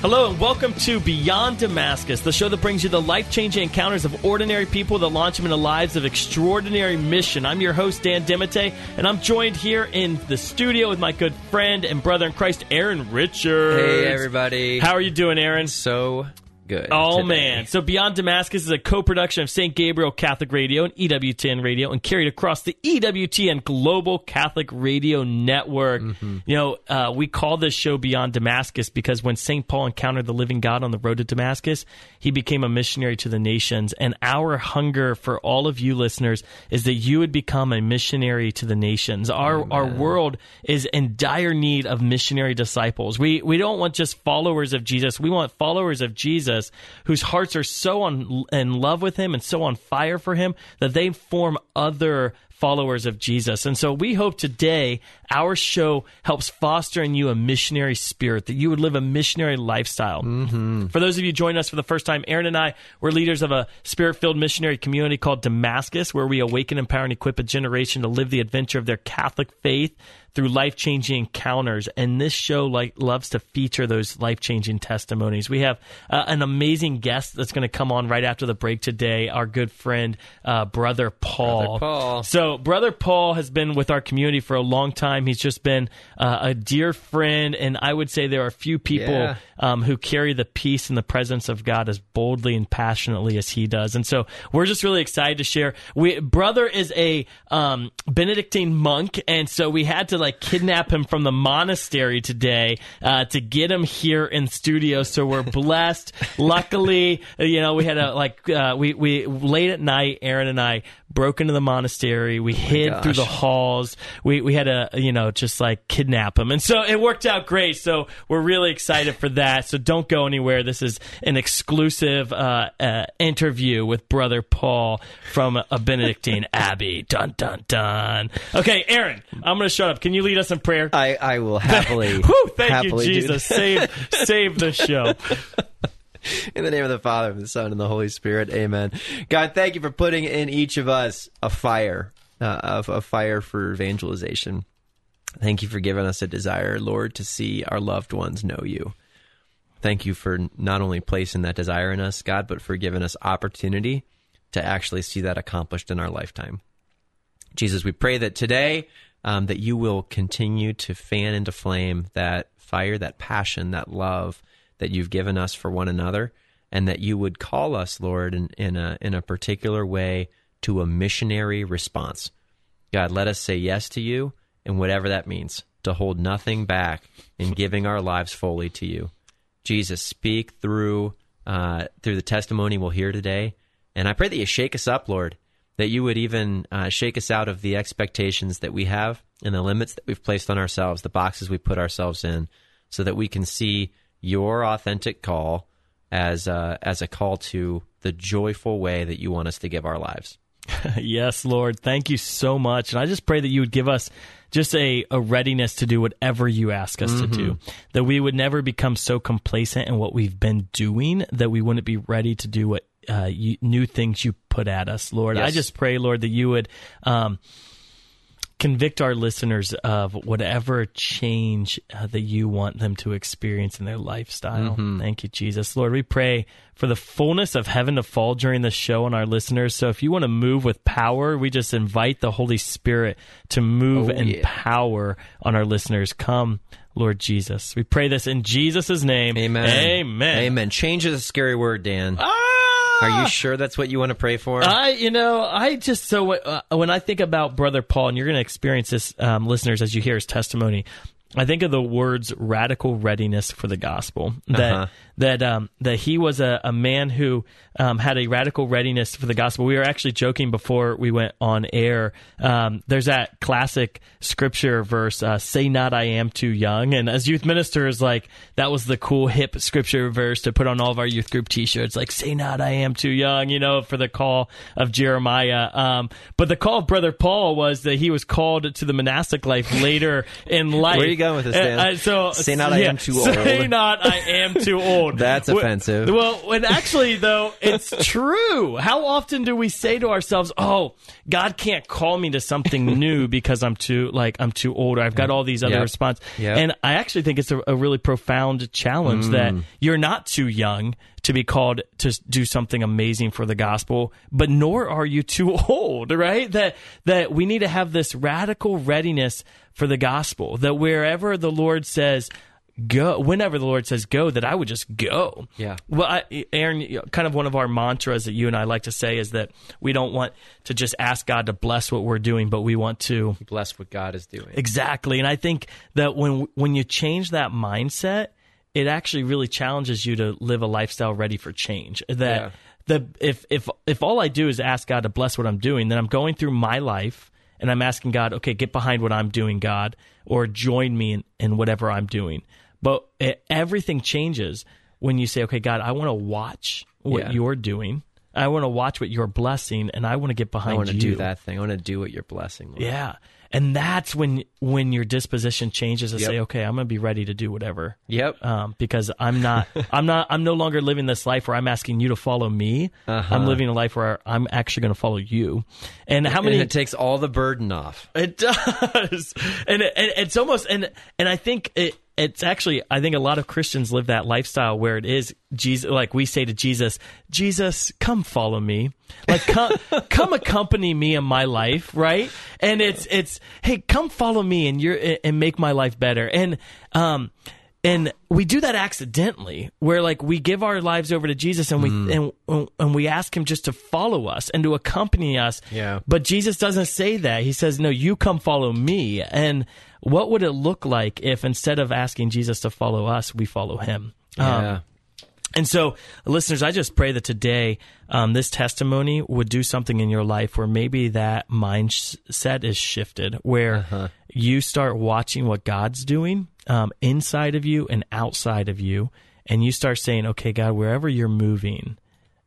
Hello and welcome to Beyond Damascus, the show that brings you the life changing encounters of ordinary people that launch them into lives of extraordinary mission. I'm your host, Dan DeMatte, and I'm joined here in the studio with my good friend and brother in Christ, Aaron Richards. Hey, everybody. How are you doing, Aaron? So good. Oh today. man! So Beyond Damascus is a co-production of St. Gabriel Catholic Radio and EWTN Radio, and carried across the EWTN Global Catholic Radio Network. Mm-hmm. You know, uh, we call this show Beyond Damascus because when St. Paul encountered the living God on the road to Damascus, he became a missionary to the nations. And our hunger for all of you listeners is that you would become a missionary to the nations. Our our world is in dire need of missionary disciples. We we don't want just followers of Jesus. We want followers of Jesus whose hearts are so on, in love with him and so on fire for him that they form other followers of Jesus. And so we hope today our show helps foster in you a missionary spirit, that you would live a missionary lifestyle. For those of you joining us for the first time, Aaron and I were leaders of a spirit filled missionary community called Damascus, where we awaken, empower, and equip a generation to live the adventure of their Catholic faith through life changing encounters. And this show like loves to feature those life changing testimonies. We have uh, an amazing guest that's going to come on right after the break today, our good friend, uh, Brother Paul. Brother Paul. So, Brother Paul has been with our community for a long time. He's just been uh, a dear friend, and I would say there are few people Yeah. um, who carry the peace and the presence of God as boldly and passionately as he does. And so, we're just really excited to share. We Brother is a um, Benedictine monk, and so we had to like kidnap him from the monastery today uh, to get him here in studio. So we're blessed. Luckily, you know, we had a like uh, we we late at night, Aaron and I broke into the monastery. We hid gosh. through the halls. We we had to you know just like kidnap him, and so it worked out great. So we're really excited for that. So don't go anywhere. This is an exclusive uh, uh, interview with Brother Paul from a Benedictine Abbey. Dun dun dun. Okay, Aaron, I'm going to shut up. Can you lead us in prayer? I, I will happily. Whew, thank happily you, Jesus. Save save the show. In the name of the Father, and the Son, and the Holy Spirit. Amen. God, thank you for putting in each of us a fire, uh, of a fire for evangelization. Thank you for giving us a desire, Lord, to see our loved ones know you. Thank you for not only placing that desire in us, God, but for giving us opportunity to actually see that accomplished in our lifetime. Jesus, we pray that today um, that you will continue to fan into flame that fire, that passion, that love that you've given us for one another, and that you would call us, Lord, in, in a in a particular way to a missionary response. God, let us say yes to you, and whatever that means, to hold nothing back in giving our lives fully to you. Jesus, speak through uh, through the testimony we'll hear today, and I pray that you shake us up, Lord, that you would even uh, shake us out of the expectations that we have and the limits that we've placed on ourselves, the boxes we put ourselves in, so that we can see your authentic call as uh, as a call to the joyful way that you want us to give our lives. yes, Lord. Thank you so much. And I just pray that you would give us just a, a readiness to do whatever you ask us to do. That we would never become so complacent in what we've been doing that we wouldn't be ready to do what uh, you, new things you put at us, Lord. I just pray, Lord, that you would. Um, convict our listeners of whatever change uh, that you want them to experience in their lifestyle. Thank you, Jesus. Lord, we pray for the fullness of heaven to fall during the show on our listeners. So if you want to move with power, we just invite the Holy Spirit to move Oh, in yeah. power on our listeners. Come, Lord Jesus. We pray this in Jesus' name. Amen. Amen. Amen. Change is a scary word, Dan. Ah! Are you sure that's what you want to pray for? I, you know, I just so uh, when I think about Brother Paul, and you're going to experience this, um, listeners, as you hear his testimony. I think of the words "radical readiness for the gospel." That Uh-huh. That um, that he was a, a man who um, had a radical readiness for the gospel. We were actually joking before we went on air. Um, there's that classic scripture verse, uh, "Say not, I am too young." And as youth ministers, like that was the cool hip scripture verse to put on all of our youth group T-shirts. Like, "Say not, I am too young," you know, for the call of Jeremiah. Um, but the call of Brother Paul was that he was called to the monastic life later in life. Where are you going with this, Dan? Uh, so say not I yeah, am too old. Say not I am too old. That's Well- offensive. Well, and actually though, it's true. How often do we say to ourselves, "Oh, God can't call me to something new because I'm too like I'm too old or I've got all these other Yep. responses." Yep. And I actually think it's a, a really profound challenge that Mm. you're not too young to be called to do something amazing for the gospel, but nor are you too old, right? That that we need to have this radical readiness for the gospel. That wherever the Lord says go, whenever the Lord says go, that I would just go. Yeah. Well, I, Aaron, kind of one of our mantras that you and I like to say is that we don't want to just ask God to bless what we're doing, but we want to Bless what God is doing. Exactly. And I think that when when you change that mindset, it actually really challenges you to live a lifestyle ready for change. That Yeah. the if if if all I do is ask God to bless what I'm doing, then I'm going through my life and I'm asking God, okay, get behind what I'm doing, God, or join me in, in whatever I'm doing. But it, everything changes when you say, okay, God, I want to watch what Yeah. you're doing. I want to watch what you're blessing, and I want to get behind you. I want to you. do that thing. I want to do what you're blessing. Lord. Yeah. And that's when when your disposition changes to Yep. say, okay, I'm going to be ready to do whatever. Yep. Um, because I'm not, I'm not, I'm no longer living this life where I'm asking you to follow me. Uh-huh. I'm living a life where I'm actually going to follow you. And how many? and it takes all the burden off. It does, and, it, and it's almost and and I think it it's actually I think a lot of Christians live that lifestyle where it is Jesus like we say to Jesus, Jesus, come follow me, like come come accompany me in my life, right? And it's it's hey, come follow me and you're and make my life better, and um. And we do that accidentally, where like we give our lives over to Jesus and we and and we ask Him just to follow us and to accompany us. Yeah. But Jesus doesn't say that. He says, "No, you come follow me." And what would it look like if instead of asking Jesus to follow us, we follow Him? Um, and so, listeners, I just pray that today um, this testimony would do something in your life where maybe that mindset is shifted, where you start watching what God's doing um, inside of you and outside of you, and you start saying, "Okay, God, wherever you're moving,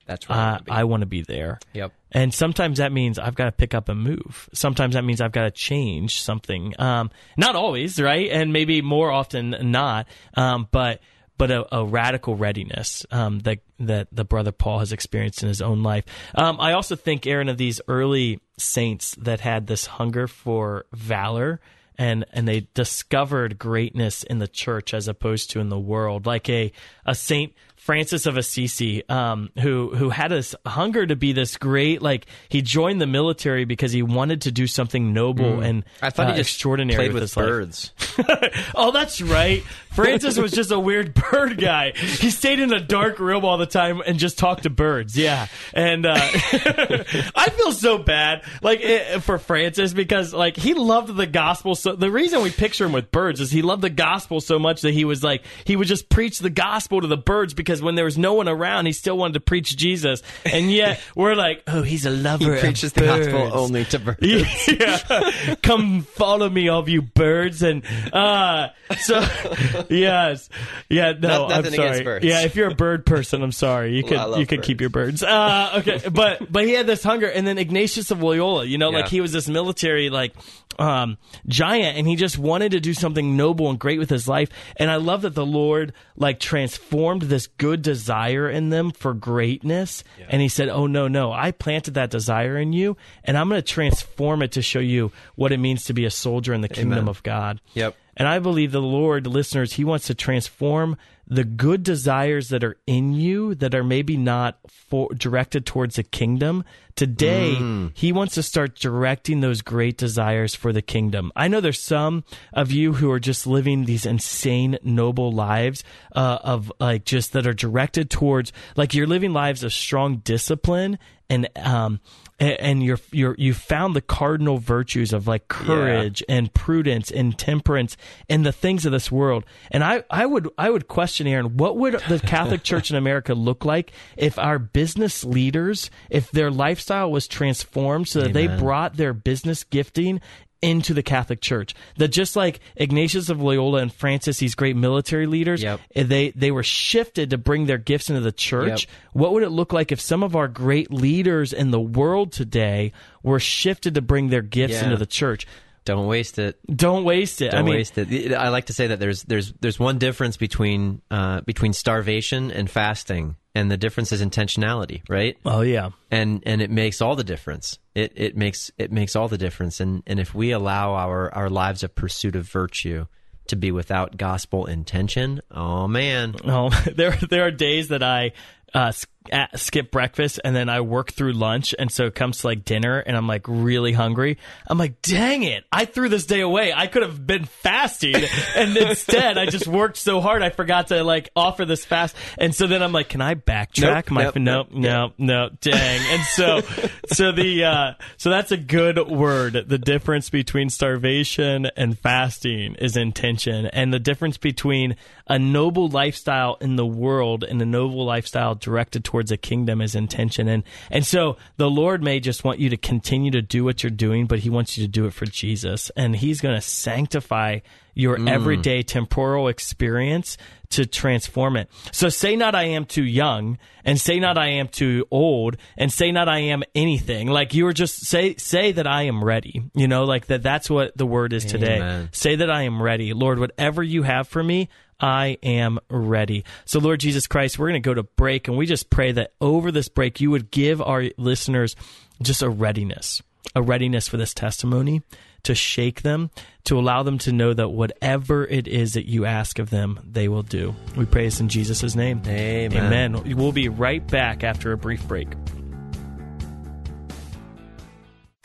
That's right. uh, I want to be there." yep. And sometimes that means I've got to pick up and move. Sometimes that means I've got to change something. Um, not always, right? And maybe more often not. Um, but but a, a radical readiness um, that that the brother Paul has experienced in his own life. Um, I also think Aaron of these early saints that had this hunger for valor. And, and they discovered greatness in the church as opposed to in the world, like a, a Saint Francis of Assisi, um, who who had this hunger to be this great. Like he joined the military because he wanted to do something noble and Mm. I thought uh, he just extraordinary played with, with his birds. oh, that's right. Francis was just a weird bird guy. He stayed in a dark room all the time and just talked to birds. Yeah, and uh, I feel so bad, like eh, for Francis because like he loved the gospel. So the reason we picture him with birds is he loved the gospel so much that he was like he would just preach the gospel to the birds because when there was no one around, he still wanted to preach Jesus. And yet we're like, oh, he's a lover. He preaches the gospel only to birds. yeah. Come follow me, all of you birds. And uh, so, yes, yeah. No, No- I'm sorry. Yeah, if you're a bird person, I'm sorry. You could love you could birds. keep your birds. Uh, okay, but but he had this hunger, and then Ignatius of Loyola, you know, like he was this military like um, giant, and he just wanted to do something noble and great with his life. And I love that the Lord like transformed this good desire in them for greatness, and he said, "Oh no, no, I planted that desire in you, and I'm going to transform it to show you what it means to be a soldier in the kingdom Amen. of God." Yep. And I believe the Lord, listeners, He wants to transform the good desires that are in you that are maybe not for, directed towards the kingdom. Today, He wants to start directing those great desires for the kingdom. I know there's some of you who are just living these insane, noble lives uh, of like just that are directed towards like you're living lives of strong discipline and um and, you're you're you found the cardinal virtues of like courage and prudence and temperance and the things of this world. And I, I would I would question Aaron, what would the Catholic Church in America look like if our business leaders, if their lifestyle was transformed so that they brought their business gifting into the Catholic Church. That just like Ignatius of Loyola and Francis, these great military leaders, Yep. eh, they they were shifted to bring their gifts into the church. Yep. What would it look like if some of our great leaders in the world today were shifted to bring their gifts Yeah. into the church? Don't waste it. Don't waste it. Don't I mean, waste it. I like to say that there's there's there's one difference between uh, between starvation and fasting, and the difference is intentionality, right? oh yeah. And and it makes all the difference. It it makes it makes all the difference. And and if we allow our our lives of pursuit of virtue to be without gospel intention, oh man, Oh, there there are days that I uh, uh, skip breakfast and then I work through lunch, and so it comes to like dinner, and I'm like really hungry. I'm like, dang it! I threw this day away. I could have been fasting, and instead I just worked so hard I forgot to like offer this fast. And so then I'm like, can I backtrack? Nope, My nope, no, nope, no, no, dang. And so so the uh, so that's a good word. The difference between starvation and fasting is intention, and the difference between a noble lifestyle in the world and a noble lifestyle directed towards a kingdom is intention. And and so the Lord may just want you to continue to do what you're doing, but He wants you to do it for Jesus, and He's going to sanctify your hmm. everyday temporal experience to transform it. So say not I am too young and say not I am too old and say not I am anything. Like you were just say say that I am ready. You know, like that that's what the word is today. Amen. Say that I am ready. Lord, whatever you have for me, I am ready. So, Lord Jesus Christ, we're going to go to break, and we just pray that over this break, you would give our listeners just a readiness, a readiness for this testimony to shake them, to allow them to know that whatever it is that you ask of them, they will do. We pray this in Jesus' name. Amen. Amen. We'll be right back after a brief break.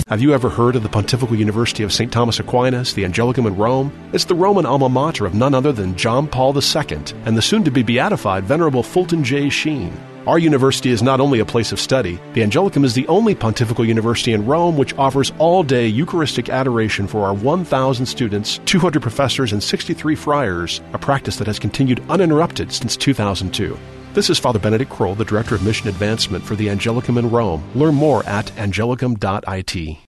Have you ever heard of the Pontifical University of St. Thomas Aquinas, the Angelicum in Rome? It's the Roman alma mater of none other than John Paul II and the soon to be beatified Venerable Fulton J. Sheen. Our university is not only a place of study, the Angelicum is the only pontifical university in Rome which offers all day Eucharistic adoration for our 1,000 students, 200 professors, and 63 friars, a practice that has continued uninterrupted since 2002. This is Father Benedict Croell, the Director of Mission Advancement for the Angelicum in Rome. Learn more at angelicum.it.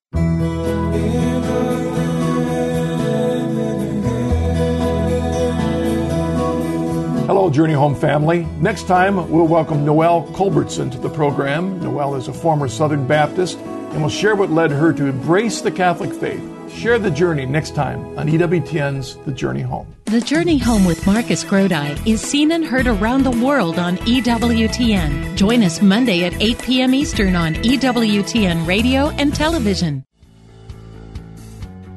Hello, Journey Home family. Next time, we'll welcome Noelle Culbertson to the program. Noelle is a former Southern Baptist and will share what led her to embrace the Catholic faith. Share the journey next time on EWTN's The Journey Home. The Journey Home with Marcus Grodi is seen and heard around the world on EWTN. Join us Monday at 8 p.m. Eastern on EWTN radio and television.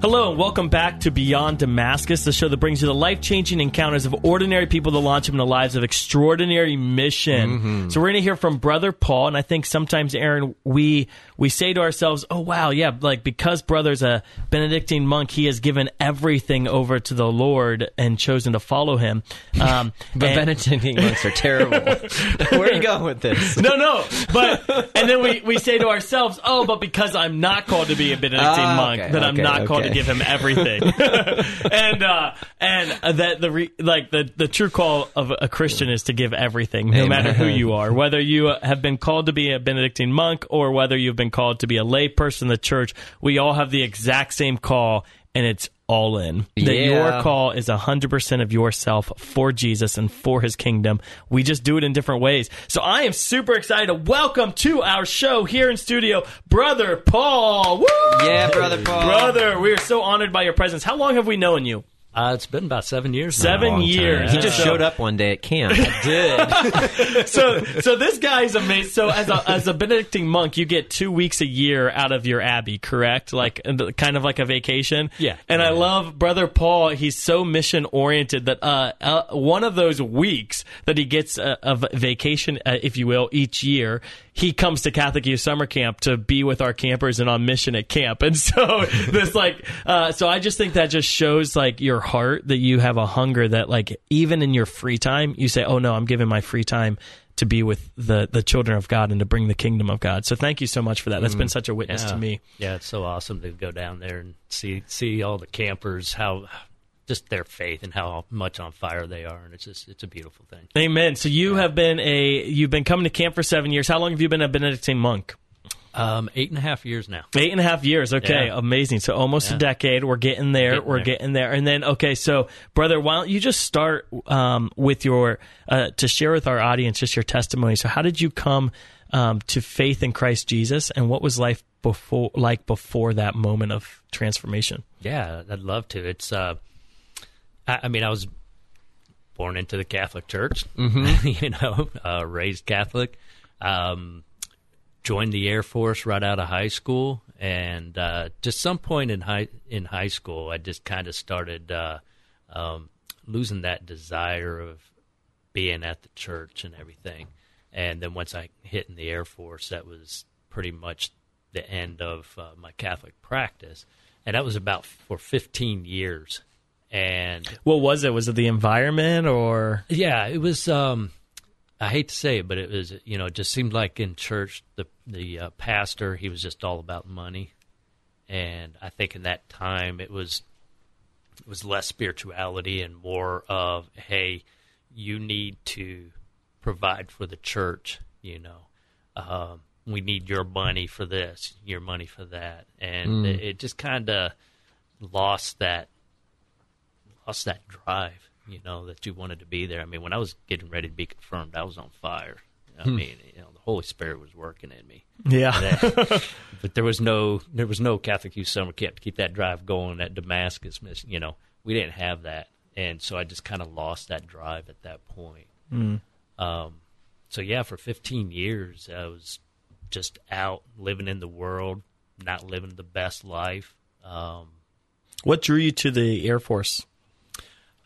Hello and welcome back to Beyond Damascus, the show that brings you the life changing encounters of ordinary people that launch them into lives of extraordinary mission. So we're going to hear from Brother Paul, and I think sometimes, Aaron, we we say to ourselves, "Oh wow, yeah, like because Brother's a Benedictine monk, he has given everything over to the Lord and chosen to follow him." Um, but and- Benedictine monks are terrible. Where are you going with this? no, no. But and then we, we say to ourselves, oh, but because I'm not called to be a Benedictine Ah, monk, okay, then I'm okay, not called to okay. Give him everything. and uh, and that the re, like the the true call of a Christian is to give everything, no Amen. matter who you are, whether you have been called to be a Benedictine monk or whether you've been called to be a lay person in the church. We all have the exact same call, and it's all in. That Yeah. your call is 100% of yourself for Jesus and for his kingdom. We just do it in different ways. So I am super excited to welcome to our show here in studio, Brother Paul. Woo! Yeah, brother Paul. Brother, we are so honored by your presence. How long have we known you? Uh, it's been about seven years. Seven Long time. years. He just So- showed up one day at camp. Did so so this guy's amazing. So as a as a Benedictine monk, you get two weeks a year out of your abbey, correct? Like kind of like a vacation. Yeah. And I love Brother Paul. He's so mission oriented that uh, uh, one of those weeks that he gets a, a v- vacation, uh, if you will, each year. He comes to Catholic Youth Summer Camp to be with our campers and on mission at camp, and so this like, uh, so I just think that just shows like your heart that you have a hunger that like even in your free time you say, oh no, I'm giving my free time to be with the the children of God and to bring the kingdom of God. So thank you so much for that. That's been mm. such a witness to me. Yeah, it's so awesome to go down there and see see all the campers how just their faith and how much on fire they are, and it's just it's a beautiful thing. Amen. So you have been a you've been coming to camp for seven years. How long have you been a Benedictine monk? Um, eight and a half years now. Eight and a half years. Okay, Yeah. amazing. So almost a decade. We're getting there. Getting We're there. getting there. And then okay, so brother, why don't you just start um, with your uh, to share with our audience just your testimony. So how did you come um, to faith in Christ Jesus, and what was life before like before that moment of transformation? Yeah, I'd love to. It's uh, I, I mean, I was born into the Catholic Church, you know, uh, raised Catholic. Um, joined the Air Force right out of high school, and uh, just some point in high in high school, I just kind of started uh, um, losing that desire of being at the church and everything. And then once I hit in the Air Force, that was pretty much the end of uh, my Catholic practice, and that was about for 15 years. And What was it? Was it the environment or yeah, it was. Um, I hate to say it, but it was. You know, it just seemed like in church, the the uh, pastor he was just all about money, and I think in that time it was it was less spirituality and more of hey, you need to provide for the church. You know, um, we need your money for this, your money for that, and it, it just kind of lost that lost that drive, you know, that you wanted to be there. I mean, when I was getting ready to be confirmed, I was on fire. I mean, you know, the Holy Spirit was working in me. yeah? but there was no there was no Catholic youth summer camp to keep that drive going at Damascus. You know, we didn't have that, and so I just kind of lost that drive at that point. Um, so yeah, for 15 years, I was just out living in the world, not living the best life. Um, what drew you to the Air Force?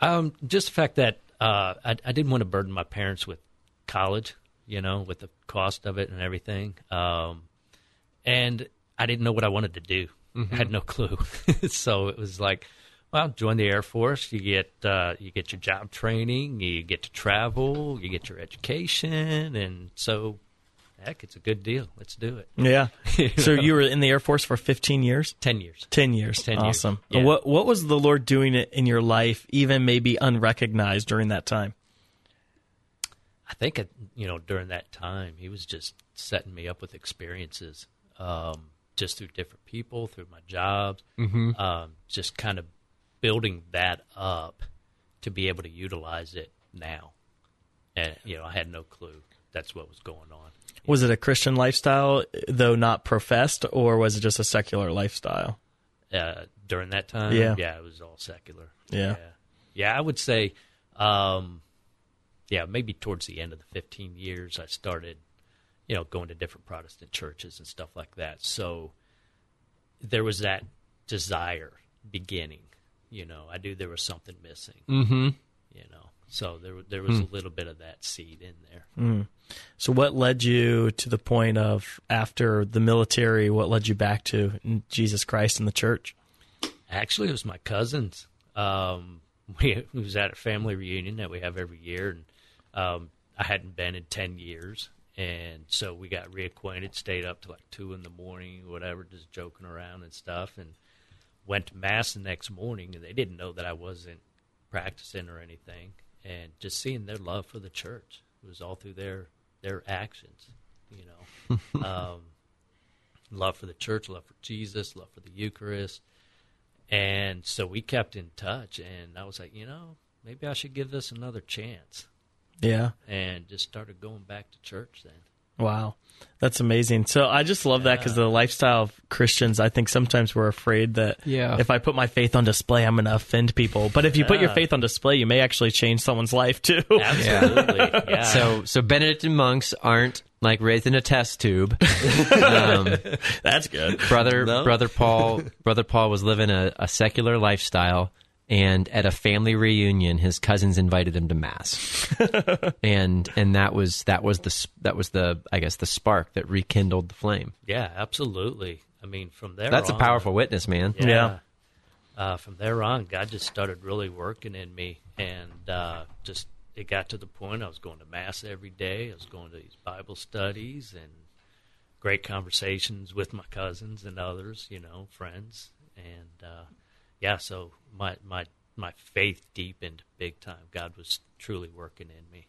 Um, just the fact that uh, I, I didn't want to burden my parents with college, you know, with the cost of it and everything. Um, and I didn't know what I wanted to do. I had no clue. so it was like, well, join the Air Force. You get uh, you get your job training. You get to travel. You get your education, and so heck, it's a good deal. Let's do it. Yeah. so you were in the Air Force for 15 years? Ten years. 10 years. 10 years, awesome. yeah. What what was the Lord doing it in your life even maybe unrecognized during that time? I think you know during that time he was just setting me up with experiences, um, just through different people, through my jobs, um, just kind of building that up to be able to utilize it now. And you know, I had no clue that's what was going on. Was it a Christian lifestyle though not professed or was it just a secular lifestyle? uh, during that time. Yeah. yeah, it was all secular. Yeah. yeah, Yeah, I would say, um, yeah, maybe towards the end of the 15 years, I started, you know, going to different Protestant churches and stuff like that. So there was that desire beginning. You know, I knew there was something missing. Mm-hmm. You know, so there there was a little bit of that seed in there. So what led you to the point of after the military what led you back to Jesus Christ and the church? Actually, it was my cousins. Um, we was at a family reunion that we have every year, and um, I hadn't been in ten years, and so we got reacquainted. Stayed up to like two in the morning, whatever, just joking around and stuff, and went to mass the next morning. And they didn't know that I wasn't practicing or anything, and just seeing their love for the church it was all through their their actions, you know. um, love for the church, love for Jesus, love for the Eucharist. And so we kept in touch, and I was like, you know, maybe I should give this another chance. Yeah. And just started going back to church then. Wow. That's amazing. So I just love that because the lifestyle of Christians, I think sometimes we're afraid that Yeah. if I put my faith on display, I'm going to offend people. But if you put your faith on display, you may actually change someone's life too. Absolutely. yeah. So, so Benedictine monks aren't like raised in a test tube. um, That's good. brother, No. brother Paul, brother Paul was living a, a secular lifestyle, and at a family reunion, his cousins invited him to mass, and and that was that was the that was the I guess the spark that rekindled the flame. yeah, absolutely. I mean, from there That's a powerful witness, man. Yeah. Yeah. Uh, from there on, God just started really working in me, and uh, just it got to the point I was going to mass every day. I was going to these Bible studies and great conversations with my cousins and others, you know, friends, and uh, yeah. So my my my faith deepened big time. God was truly working in me.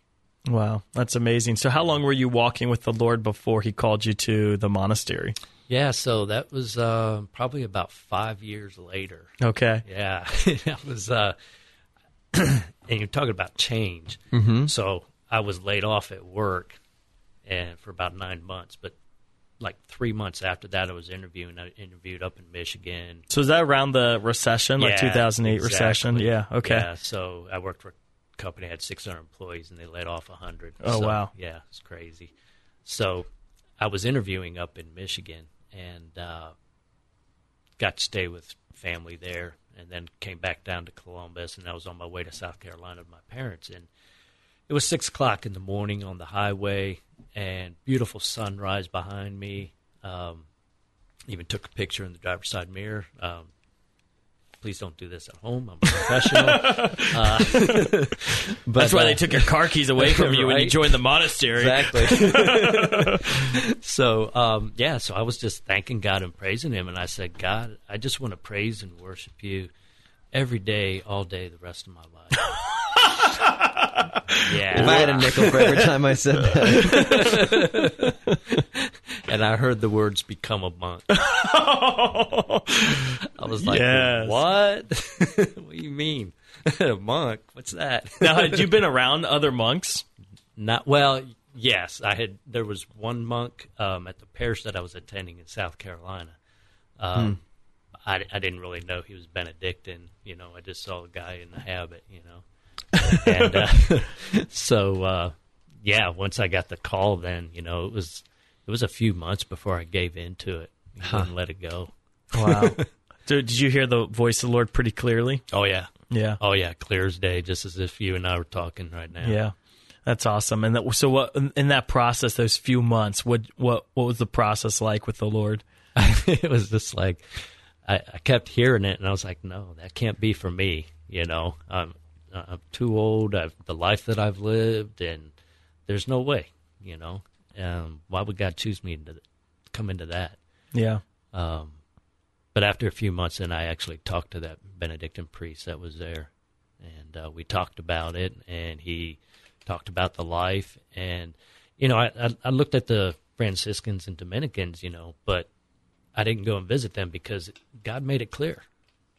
Wow. That's amazing. So how long were you walking with the Lord before he called you to the monastery? Yeah, so that was uh, probably about five years later. Okay. Yeah, that was. Uh, and you're talking about change. Mm-hmm. So I was laid off at work, and for about nine months. But like three months after that, I was interviewing. I interviewed up in Michigan. So is that around the recession, like Yeah, 2008 exactly. recession? Yeah. Okay. Yeah, so I worked for a company that had 600 employees, and they laid off 100. Oh, So, wow. Yeah, it's crazy. So I was interviewing up in Michigan, and uh, got to stay with family there, and then came back down to Columbus, and I was on my way to South Carolina with my parents, and it was six o'clock in the morning on the highway, and beautiful sunrise behind me. Um, even took a picture in the driver's side mirror. Um, please don't do this at home. I'm a professional. uh, but, That's why uh, they took your car keys away from you when you joined the monastery. Exactly. so, um, yeah, so I was just thanking God and praising Him. And I said, God, I just want to praise and worship you every day, all day, the rest of my life. Yeah. If I had a nickel for every time I said that. and I heard the words "become a monk." I was like, Yes. "What? what do you mean, a monk? What's that?" Now, had you been around other monks? Not well. Yes, I had. There was one monk um, at the parish that I was attending in South Carolina. Um, I, I didn't really know he was Benedictine. You know, I just saw a guy in the habit. You know, and uh, so uh, yeah. Once I got the call, then you know it was it was a few months before I gave in to it. I wouldn't let it go. Wow. so, did you hear the voice of the Lord pretty clearly? Oh yeah, Yeah. oh yeah, clear as day. Just as if you and I were talking right now. Yeah. That's awesome. And that, so, what in- that process, those few months, what what what was the process like with the Lord? it was just like I, I kept hearing it, and I was like, "No, that can't be for me." You know, I'm I'm too old. I've the life that I've lived, and there's no way. You know, um, why would God choose me to come into that? Yeah. Um, but after a few months, then I actually talked to that Benedictine priest that was there, and uh, we talked about it, and he talked about the life, and you know, I, I, I looked at the Franciscans and Dominicans, you know, but I didn't go and visit them because God made it clear.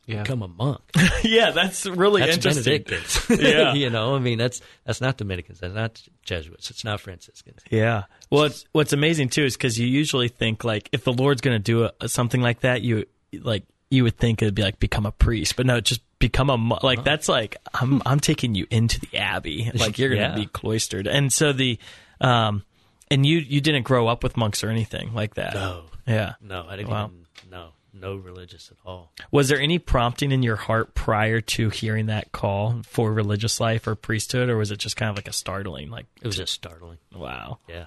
Yeah. Become a monk. yeah, that's really That's interesting. Benedictines. Yeah. you know, I mean, that's that's not Dominicans. That's not Jesuits. It's not Franciscans. Yeah. Well, it's, what's amazing too is because you usually think like if the Lord's going to do a, something like that, you like you would think it'd be like become a priest, but no, just become a mo- like that's like I'm I'm taking you into the abbey, like you're going to Yeah. be cloistered, and so the um and you you didn't grow up with monks or anything like that. No. Yeah. No, I didn't Wow. even no no religious at all. Was there any prompting in your heart prior to hearing that call for religious life or priesthood, or was it just kind of like a startling like It was just startling. wow? Yeah,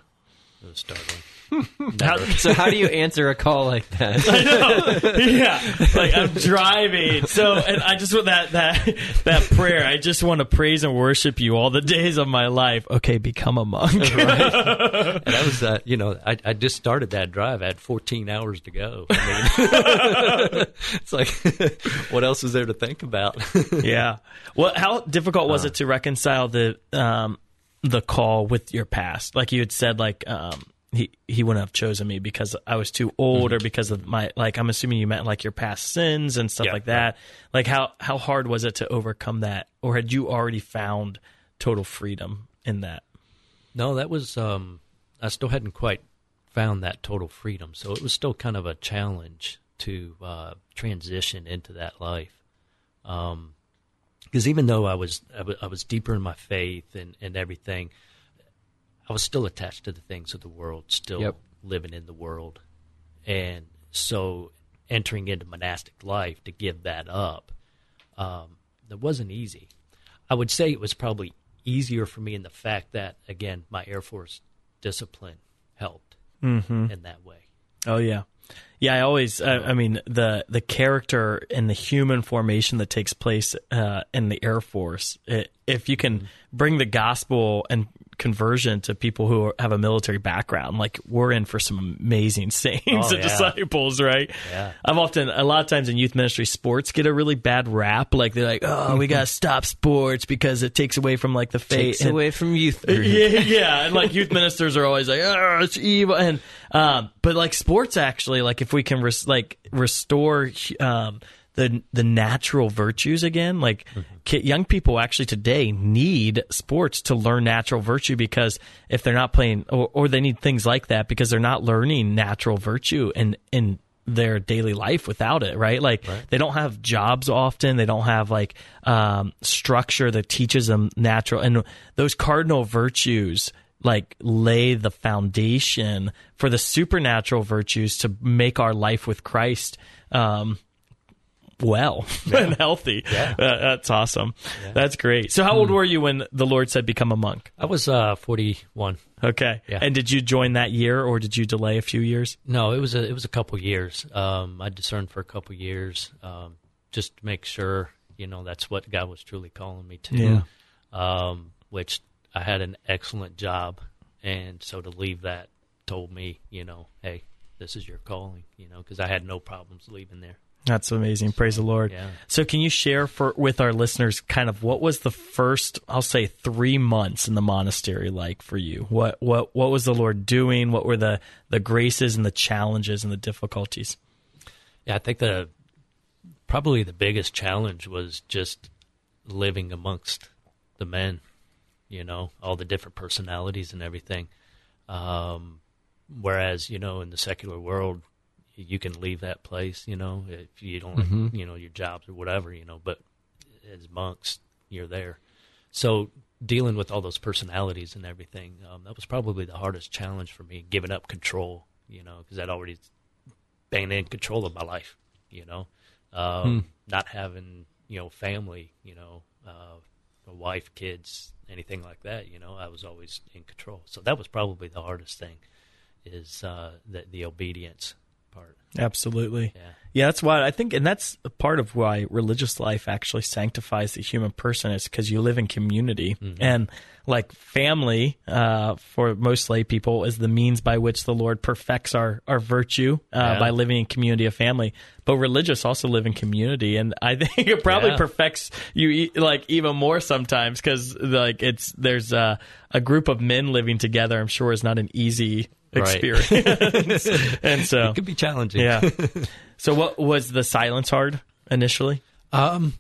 it was startling. How- So how do you answer a call like that? yeah, like I'm driving. So, and I just want that that that prayer. I just want to praise and worship you all the days of my life. Okay, become a monk. And that was, uh, you know, I, I just started that drive. I had 14 hours to go. I mean, it's like, what else is there to think about? yeah. Well, how difficult was it to reconcile the um the call with your past? Like you had said, like um. He, he wouldn't have chosen me because I was too old or because of my like I'm assuming you meant like your past sins and stuff Yeah, like that. Like how how hard was it to overcome that or had you already found total freedom in that? no, that was, um, I still hadn't quite found that total freedom. So it was still kind of a challenge to uh, transition into that life. Um, because even though I was, I was deeper in my faith and, and everything, I was still attached to the things of the world, still Yep. living in the world, and so entering into monastic life to give that up, um, that wasn't easy. I would say it was probably easier for me in the fact that again my Air Force discipline helped in that way. Oh yeah, yeah. I always, I, I mean, the the character and the human formation that takes place uh, in the Air Force. It, if you can bring the gospel and conversion to people who are, have a military background, like we're in for some amazing saints Oh, and yeah. disciples, right? Yeah. I've often, a lot of times in youth ministry, sports get a really bad rap. Like they're like, oh, we gotta stop sports because it takes away from like the faith. Takes And- away from youth. yeah, yeah, and like youth ministers are always like, "Oh, it's evil," and um, but like sports actually, like if we can res- like restore um the the natural virtues again. Like ki- young people actually today need sports to learn natural virtue because if they're not playing, or, or they need things like that because they're not learning natural virtue and in their daily life without it, right? Like they don't have jobs often. They don't have like um, structure that teaches them natural and those cardinal virtues like lay the foundation for the supernatural virtues to make our life with Christ um, well and healthy. Yeah. Uh, that's awesome. That's great. So, how old were you when the Lord said become a monk? I was uh, 41. Okay. Yeah. And did you join that year or did you delay a few years? No, it was a it was a couple years. Um, I discerned for a couple years, um, just to make sure you know that's what God was truly calling me to. Yeah. Um, which I had an excellent job, and so to leave that told me, you know, hey, this is your calling, you know, because I had no problems leaving there. That's amazing. Praise the Lord. Yeah. So, can you share for with our listeners kind of what was the first, I'll say, three months in the monastery like for you? What what what was the Lord doing? What were the the graces and the challenges and the difficulties? Yeah, I think the probably the biggest challenge was just living amongst the men, you know, all the different personalities and everything. Um, whereas, you know, in the secular world, you can leave that place, you know, if you don't, you know, your jobs or whatever, you know, but as monks, you're there. So dealing with all those personalities and everything, um, that was probably the hardest challenge for me, giving up control, you know, because I'd already been in control of my life, you know, um, not having, you know, family, you know, uh, a wife, kids, anything like that, you know, I was always in control. So that was probably the hardest thing is uh, the, the obedience part. Absolutely. Yeah. Yeah, that's why I think, and that's a part of why religious life actually sanctifies the human person is because you live in community and like family uh, for most lay people is the means by which the Lord perfects our our virtue uh, Yeah. by living in community of family. But religious also live in community, and I think it probably Yeah. perfects you like even more sometimes because like it's there's a, a group of men living together. I'm sure is not an easy Right. experience, and so It could be challenging. yeah. so what was the silence hard initially? Um,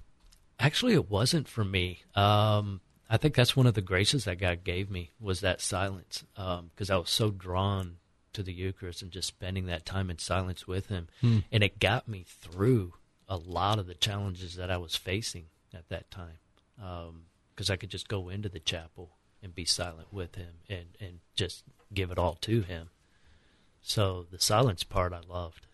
actually, it wasn't for me. Um, I think that's one of the graces that God gave me was that silence, Um, because I was so drawn to the Eucharist and just spending that time in silence with Him, and it got me through a lot of the challenges that I was facing at that time. Um, Because I could just go into the chapel and be silent with Him and and just give it all to Him. So the silence part I loved.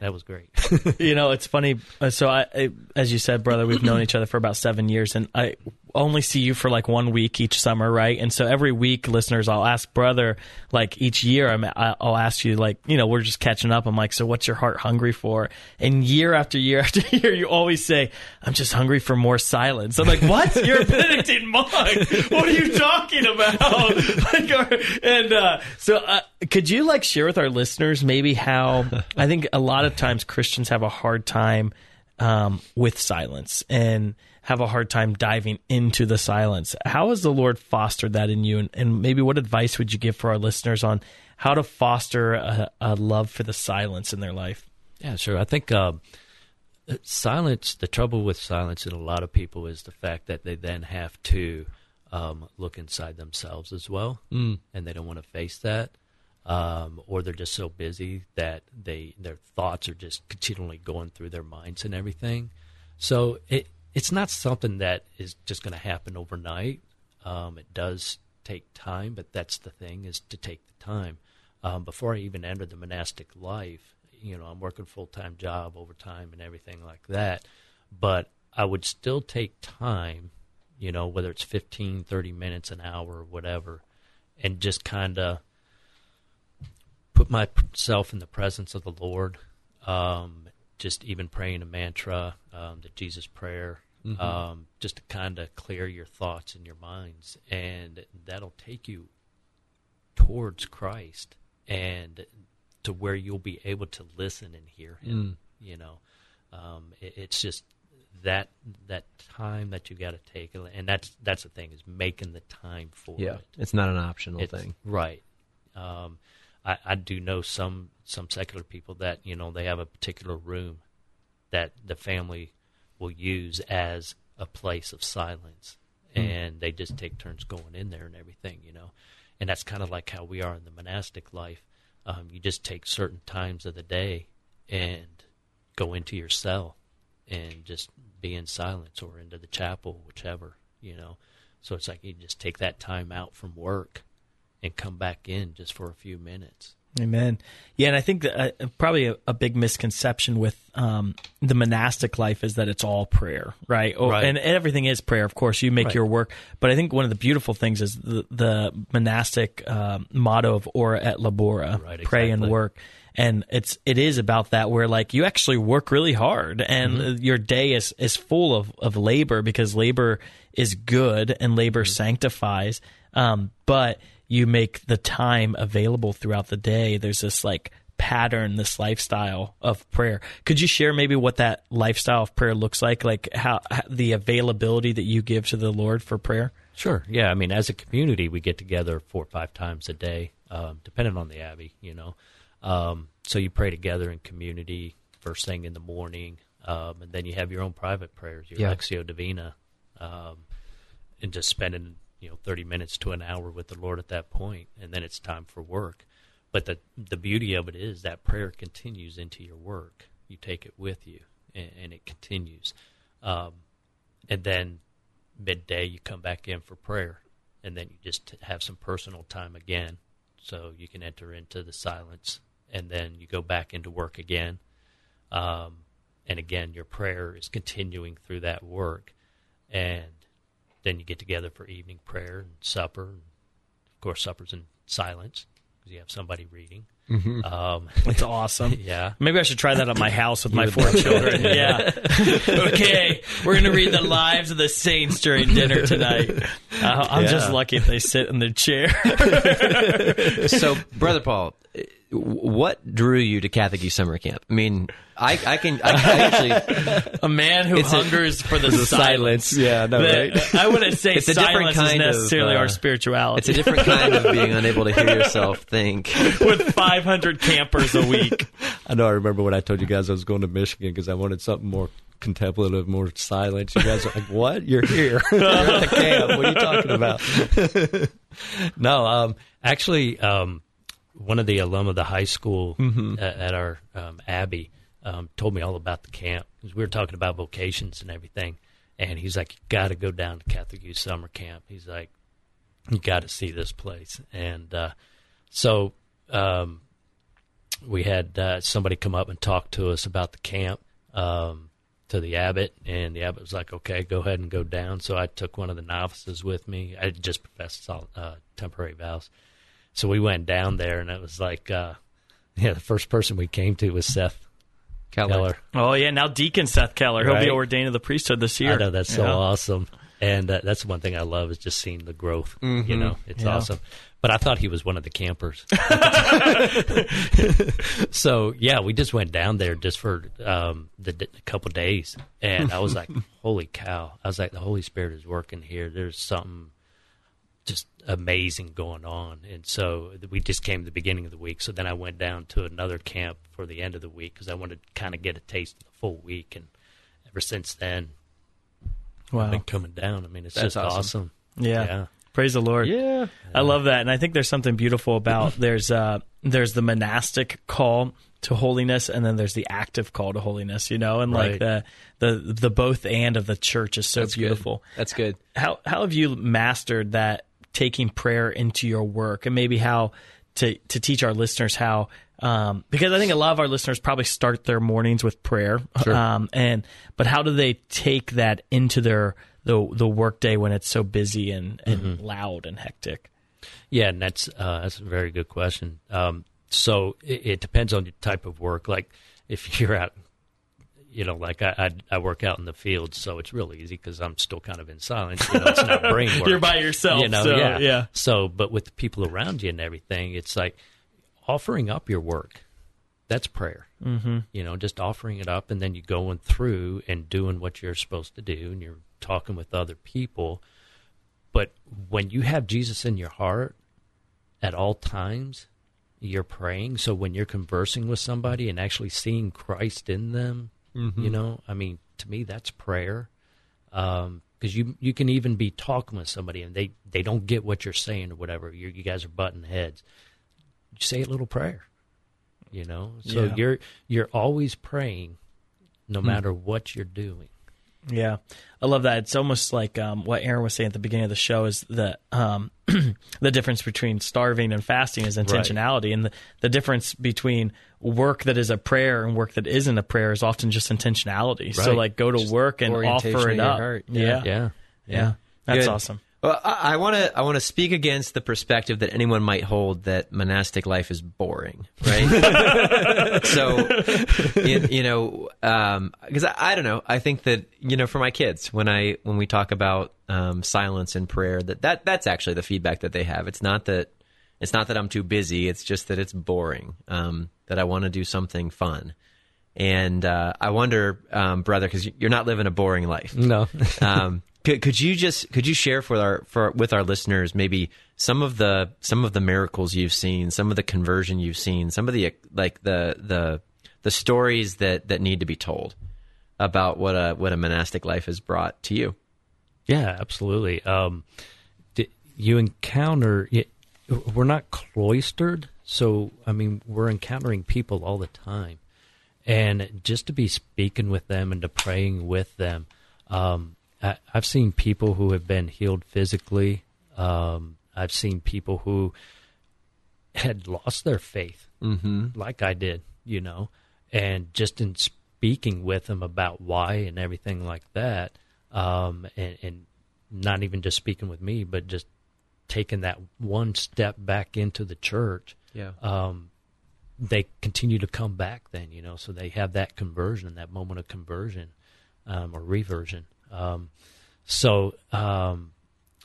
That was great. you know, it's funny. uh, So, I, I, as you said, brother, we've known each other for about seven years, and I only see you for like one week each summer, right? And so every week, listeners, I'll ask brother, like each year, I'm, I'll ask you, like, you know, we're just catching up. I'm like, so what's your heart hungry for? And year after year after year, you always say, I'm just hungry for more silence. I'm like, what? You're a Benedictine monk. What are you talking about? like, and uh, so, uh, could you like share with our listeners maybe how I think a lot of times Christians have a hard time um, with silence and have a hard time diving into the silence. How has the Lord fostered that in you? And, and maybe what advice would you give for our listeners on how to foster a, a love for the silence in their life? Yeah, sure. I think um, uh, silence, the trouble with silence in a lot of people is the fact that they then have to um, look inside themselves as well, mm. and they don't want to face that. Um, or they're just so busy that they their thoughts are just continually going through their minds and everything. So it it's not something that is just going to happen overnight. Um, it does take time, but that's the thing is to take the time. Um, before I even entered the monastic life, you know, I'm working full time job, overtime, and everything like that. But I would still take time, you know, whether it's 15, 30 minutes, an hour, or whatever, and just kind of put myself in the presence of the Lord. Um, just even praying a mantra, um, the Jesus prayer, um, just to kind of clear your thoughts and your minds, and that'll take you towards Christ and to where you'll be able to listen and hear Him. You know, um, it, it's just that that time that you got to take, and that's that's the thing is making the time for Yeah, it. it's not an optional It's- thing. right? Um, I, I do know some some secular people that you know they have a particular room that the family will use as a place of silence, and they just take turns going in there and everything, you know. And that's kind of like how we are in the monastic life. Um, you just take certain times of the day and go into your cell and just be in silence or into the chapel, whichever, you know. So it's like you just take that time out from work and come back in just for a few minutes. Amen. Yeah, and I think that uh, probably a, a big misconception with um, the monastic life is that it's all prayer, right? Or, Right. And everything is prayer, of course. You make Right. your work, but I think one of the beautiful things is the, the monastic um motto of "Ora et labora," Right, pray and work. And it's it is about that where like you actually work really hard and Mm-hmm. your day is is full of of labor because labor is good and labor Mm-hmm. sanctifies. Um, but you make the time available throughout the day. There's this like pattern, this lifestyle of prayer. Could you share maybe what that lifestyle of prayer looks like? Like how, how the availability that you give to the Lord for prayer? Sure. Yeah. I mean, as a community, we get together four or five times a day, um, depending on the abbey, you know. Um, so you pray together in community first thing in the morning, um, and then you have your own private prayers, your Yeah. Lectio Divina, um, and just spending you know thirty minutes to an hour with the Lord at that point, and then it's time for work. But the the beauty of it is that prayer continues into your work. You take it with you, and, and it continues. Um, and then midday you come back in for prayer and then you just have some personal time again so you can enter into the silence and then you go back into work again um, and again your prayer is continuing through that work and then you get together for evening prayer and supper and of course supper's in silence because you have somebody reading um, It's awesome. yeah Maybe I should try that at my house with my four children. Yeah. okay, we're going to read the lives of the saints during dinner tonight. Uh, I'm just lucky if they sit in their chair. so, brother Paul, what drew you to Catholic Youth Summer Camp? I mean, I, I can I, I actually a man who It's a- hungers for the, silence. Yeah, no, The- right? I wouldn't say It's a different silence is kind of, necessarily uh, our spirituality. it's a different kind of being unable to hear yourself think. with 500 campers a week. I know. I remember when I told you guys I was going to Michigan because I wanted something more contemplative, more silent. You guys are like, "What? You're here? You're at the camp? What are you talking about?" no, um, actually, um, one of the alum of the high school at, at our um, abbey um, told me all about the camp because we were talking about vocations and everything. And he's like, "You got to go down to Catholic Youth Summer Camp." He's like, "You got to see this place." And uh, so um, we had uh, somebody come up and talk to us about the camp. Um, to the abbot, and the abbot was like, "Okay, go ahead and go down." So I took one of the novices with me. I just professed uh, temporary vows, so we went down there, and it was like, uh, yeah, the first person we came to was Seth Keller. Oh, yeah. Now Deacon Seth Keller. He'll be ordained to the priesthood this year. I know that's so Yeah. awesome, and uh, that's one thing I love is just seeing the growth. You know, it's Yeah. awesome. But I thought he was one of the campers. so yeah, we just went down there just for um, the d- a couple days, and I was like, "Holy cow!" I was like, "The Holy Spirit is working here. There's something just amazing going on." And so we just came to the beginning of the week. So then I went down to another camp for the end of the week because I wanted to kind of get a taste of the full week. And ever since then, I've Wow. been coming down. I mean, it's That's just awesome. awesome. Yeah. Yeah. Praise the Lord. Yeah. I love that, and I think there's something beautiful about there's uh there's the monastic call to holiness, and then there's the active call to holiness. You know, and like the the the both and of the church is so That's good. beautiful. That's good. How how have you mastered that taking prayer into your work, and maybe how to to teach our listeners how. Um, because I think a lot of our listeners probably start their mornings with prayer, um, and but how do they take that into their the the workday when it's so busy and, and loud and hectic? Yeah, and that's uh, that's a very good question. Um, so it, it depends on your type of work. Like if you're out, you know, like I I, I work out in the field, so it's real easy because I'm still kind of in silence. You know, it's not brain work. You're by yourself, You know, so, yeah, yeah. So, but with the people around you and everything, it's like offering up your work. That's prayer. Mm-hmm. You know, just offering it up, and then you're going through and doing what you're supposed to do, and you're talking with other people. But when you have Jesus in your heart at all times, you're praying. So when you're conversing with somebody and actually seeing Christ in them, You know, I mean, to me, that's prayer. Because you you can even be talking with somebody and they they don't get what you're saying or whatever. you you guys are butting heads. You say a little prayer. You know, so Yeah. you're you're always praying, no matter what you're doing. Yeah, I love that. It's almost like um, what Aaron was saying at the beginning of the show is that um, the difference between starving and fasting is intentionality, and the, the difference between work that is a prayer and work that isn't a prayer is often just intentionality. So, like, go to work and offer it up. heart. Yeah. Yeah, yeah, Yeah. That's Good. awesome. Well, I want to I want to speak against the perspective that anyone might hold that monastic life is boring, right? so, you, you know, because I, I don't know, I think that you know, for my kids, when I when we talk about um, silence and prayer, that, that that's actually the feedback that they have. It's not that it's not that I'm too busy. It's just that it's boring. Um, that I want to do something fun. And uh, I wonder, um, brother, because you're not living a boring life No. um, could, could you just could you share for our for with our listeners maybe some of the some of the miracles you've seen, some of the conversion you've seen, some of the like the the the stories that that need to be told about what a what a monastic life has brought to you. Yeah, absolutely. Um, you encounter we're not cloistered, so I mean we're encountering people all the time, and just to be speaking with them and to praying with them. Um, I, I've seen people who have been healed physically. Um, I've seen people who had lost their faith, mm-hmm. like I did, you know, and just in speaking with them about why and everything like that, um, and, and not even just speaking with me, but just taking that one step back into the church, Yeah. um, they continue to come back then, you know, so they have that conversion, that moment of conversion um, or reversion. Um, so um,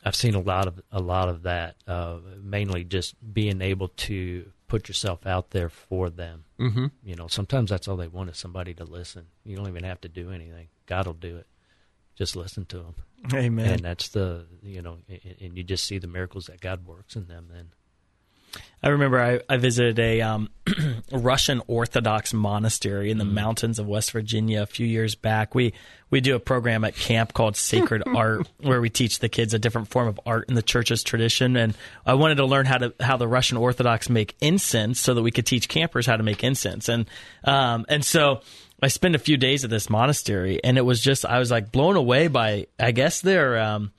I've seen a lot of a lot of that, uh, mainly just being able to put yourself out there for them. Mm-hmm. You know, sometimes that's all they want is somebody to listen. You don't even have to do anything; God will do it. Just listen to them, Amen. and that's the you know, and, and you just see the miracles that God works in them. Then. I remember I, I visited a um, Russian Orthodox monastery in the mountains of West Virginia a few years back. We we do a program at camp called Sacred Art, where we teach the kids a different form of art in the church's tradition. And I wanted to learn how to how the Russian Orthodox make incense, so that we could teach campers how to make incense. And um, and so. I spent a few days at this monastery, and it was just I was like blown away by I guess their um,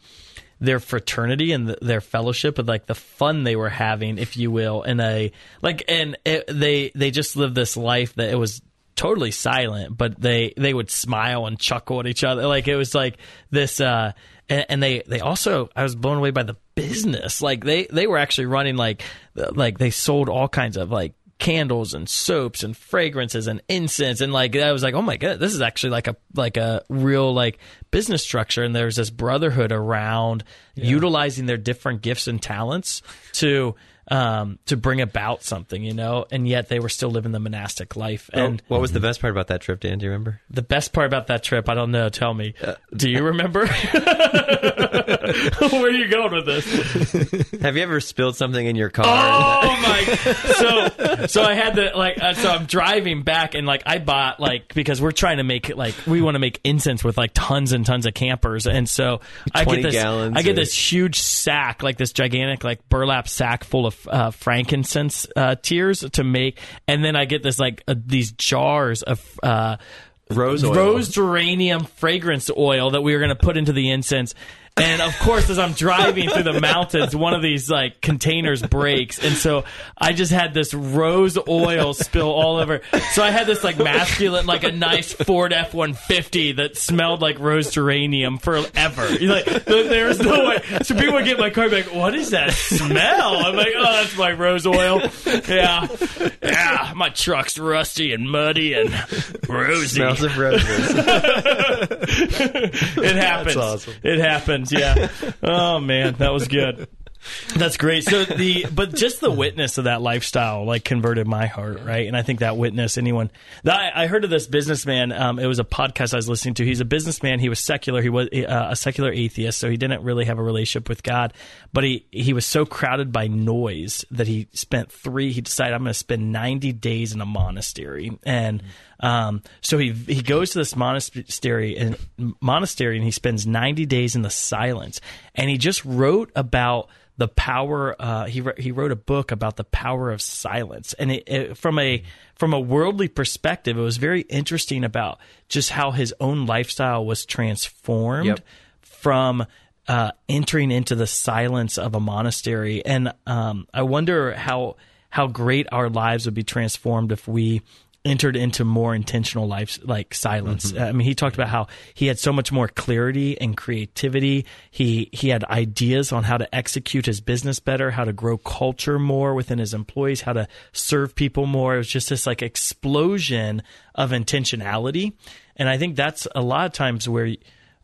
their fraternity and th their fellowship and like the fun they were having, if you will, in a like and it, they they just lived this life that it was totally silent, but they they would smile and chuckle at each other, like it was like this. uh and, and they they also I was blown away by the business, like they they were actually running like like they sold all kinds of like candles and soaps and fragrances and incense and like I was like, oh my god, this is actually like a like a real like business structure. And there's this brotherhood around utilizing their different gifts and talents to um to bring about something, you know. And yet they were still living the monastic life. And what was the best part about that trip, Dan? Do you remember? the best part about that trip, I don't know. Tell me, do you remember? Where are you going with this? Have you ever spilled something in your car? Oh my! So so I had to like uh, so I'm driving back and like I bought like because we're trying to make like we want to make incense with like tons and tons of campers and so I get this I get or- this huge sack like this gigantic like burlap sack full of uh, frankincense uh, tears to make and then I get this like uh, these jars of. Uh, Rose oil. rose geranium fragrance oil that we were going to put into the incense. And of course, as I'm driving through the mountains, one of these like containers breaks, and so I just had this rose oil spill all over. So I had this like masculine, like a nice Ford F one fifty that smelled like rose geranium forever. You're like there's no way. So people would get in my car, and be like, "What is that smell?" I'm like, "Oh, that's my rose oil." Yeah, yeah. My truck's rusty and muddy and rosy Smells of roses. it happens. awesome. It happens. Yeah. Oh man, that was good. That's great. So the but just the witness of that lifestyle like converted my heart, right? And I think that witness, anyone that I, I heard of this businessman. Um, it was a podcast I was listening to. He's a businessman. He was secular. He was uh, a secular atheist, so he didn't really have a relationship with God. But he he was so crowded by noise that he spent three. He decided I'm going to spend 90 days in a monastery and Um, so he he goes to this monastery and monastery and he spends 90 days in the silence. And he just wrote about the power. Uh, he he wrote a book about the power of silence, and it, it, from a from a worldly perspective, it was very interesting about just how his own lifestyle was transformed Yep. from uh, entering into the silence of a monastery. And um, I wonder how how great our lives would be transformed if we entered into more intentional life like silence. Mm-hmm. I mean, he talked about how he had so much more clarity and creativity. He he had ideas on how to execute his business better, how to grow culture more within his employees, how to serve people more. It was just this like explosion of intentionality. And I think that's a lot of times where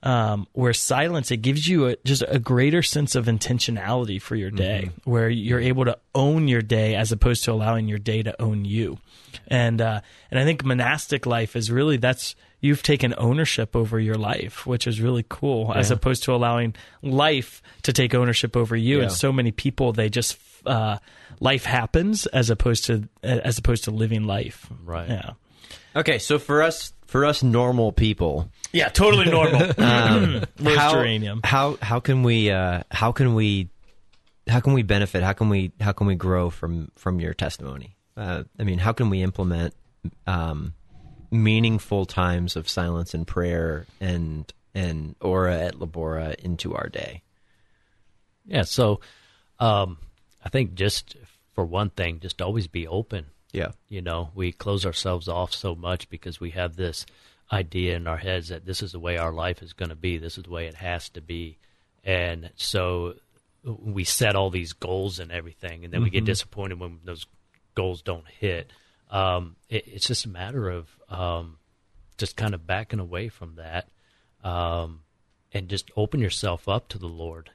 um, where silence it gives you a, just a greater sense of intentionality for your day, where you're able to own your day as opposed to allowing your day to own you. And uh, and I think monastic life is really that's you've taken ownership over your life, which is really cool, as opposed to allowing life to take ownership over you. Yeah. And so many people they just uh, life happens as opposed to as opposed to living life. Right. Yeah. Okay, so for us for us normal people, Yeah, totally normal. um, how, geranium. how how can we uh, how can we how can we benefit? How can we how can we grow from from your testimony? Uh, I mean, how can we implement um, meaningful times of silence and prayer and and ora et labora into our day? Yeah. So, um, I think just for one thing, just always be open. Yeah, You know, we close ourselves off so much because we have this idea in our heads that this is the way our life is going to be. This is the way it has to be. And so we set all these goals and everything, and then we get disappointed when those goals don't hit. Um, it, it's just a matter of um, just kind of backing away from that um, and just open yourself up to the Lord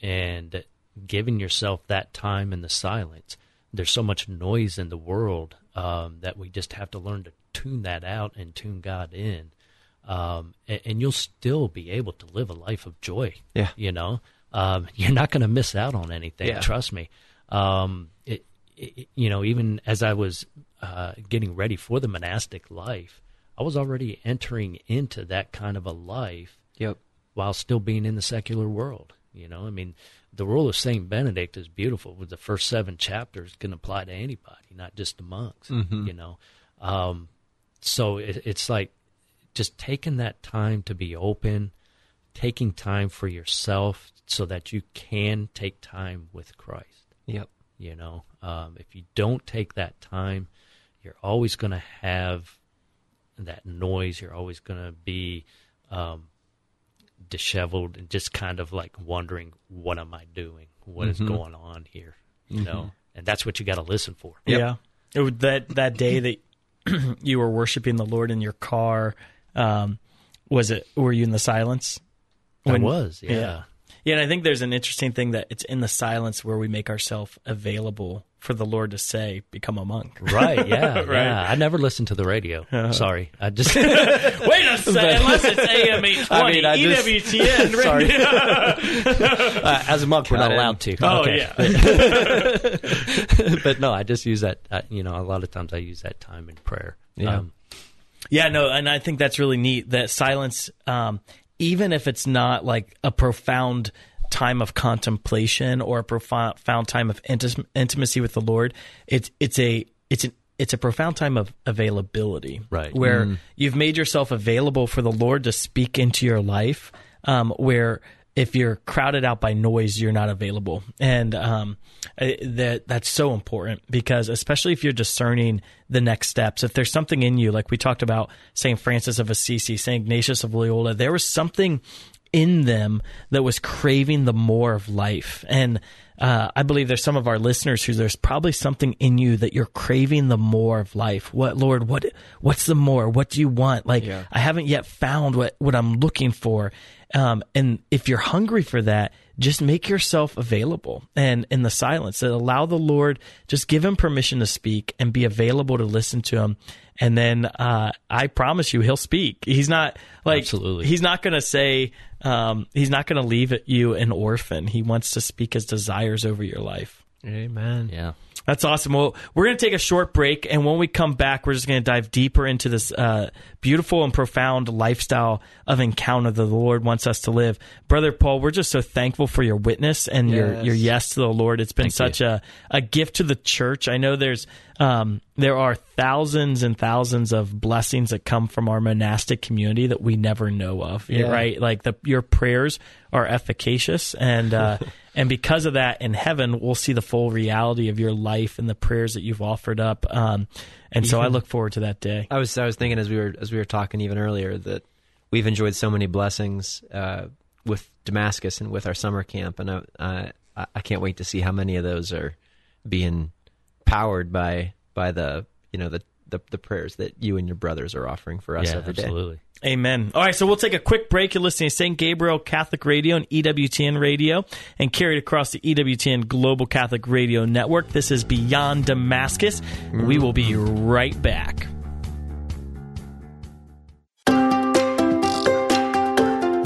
and giving yourself that time in the silence. There's so much noise in the world um, that we just have to learn to tune that out and tune God in. Um, and, and you'll still be able to live a life of joy. Yeah. You know, um, you're not going to miss out on anything. Yeah. Trust me. Um, it, it, you know, even as I was uh, getting ready for the monastic life, I was already entering into that kind of a life yep, while still being in the secular world. You know, I mean, the rule of Saint Benedict is beautiful. With the first seven chapters, can apply to anybody, not just the monks. You know, um, so it, it's like just taking that time to be open, taking time for yourself, so that you can take time with Christ. yep, You know, um, if you don't take that time, you're always going to have that noise. You're always going to be um, disheveled and just kind of like wondering, what am I doing? What is going on here? You know, and that's what you got to listen for. Yeah. It was that that day that you were worshiping the Lord in your car, um, was it were you in the silence? I was, yeah. yeah. Yeah, and I think there's an interesting thing that it's in the silence where we make ourselves available for the Lord to say, become a monk. Right, yeah, yeah. I never listened to the radio. Sorry, I just Wait a second, unless it's AM 820, I mean, I just- EWTN. Sorry. uh, as a monk, we're not in. allowed to. Oh, Okay. yeah. but no, I just use that. Uh, you know, a lot of times I use that time in prayer. Yeah. Um, Yeah, no, and I think that's really neat. That silence, um, even if it's not like a profound time of contemplation or a profound time of inti- intimacy with the Lord, it's it's a it's an it's a profound time of availability, Right. Where you've made yourself available for the Lord to speak into your life. Um, where if you're crowded out by noise, you're not available, and um, that that's so important because especially if you're discerning the next steps, if there's something in you, like we talked about Saint Francis of Assisi, Saint Ignatius of Loyola, there was something in them that was craving the more of life, and uh, I believe there's some of our listeners who there's probably something in you that you're craving the more of life. What Lord? What what's the more? What do you want? Like I haven't yet found what what I'm looking for. Um, and if you're hungry for that, just make yourself available and in the silence and allow the Lord, just give him permission to speak and be available to listen to him. And then, uh, I promise you, he'll speak. He's not like, Absolutely. he's not going to say, um, he's not going to leave you an orphan. He wants to speak his desires over your life. Amen. Yeah. That's awesome. Well, we're going to take a short break, and when we come back, we're just going to dive deeper into this uh, beautiful and profound lifestyle of encounter that the Lord wants us to live. Brother Paul, we're just so thankful for your witness and your Yes. your yes to the Lord. It's been such a, a gift to the church. I know there's um, there are thousands and thousands of blessings that come from our monastic community that we never know of. Yeah. Right? Like the your prayers are efficacious and. Uh, And because of that, in heaven, we'll see the full reality of your life and the prayers that you've offered up. Um, and so I look forward to that day. I was I was thinking as we were as we were talking even earlier that we've enjoyed so many blessings uh, with Damascus and with our summer camp, and I, I I can't wait to see how many of those are being powered by by the you know the the, the prayers that you and your brothers are offering for us Yeah, every day. absolutely. Amen. All right, so we'll take a quick break. You're listening to St. Gabriel Catholic Radio and EWTN Radio and carried across the EWTN Global Catholic Radio Network. This is Beyond Damascus. We will be right back.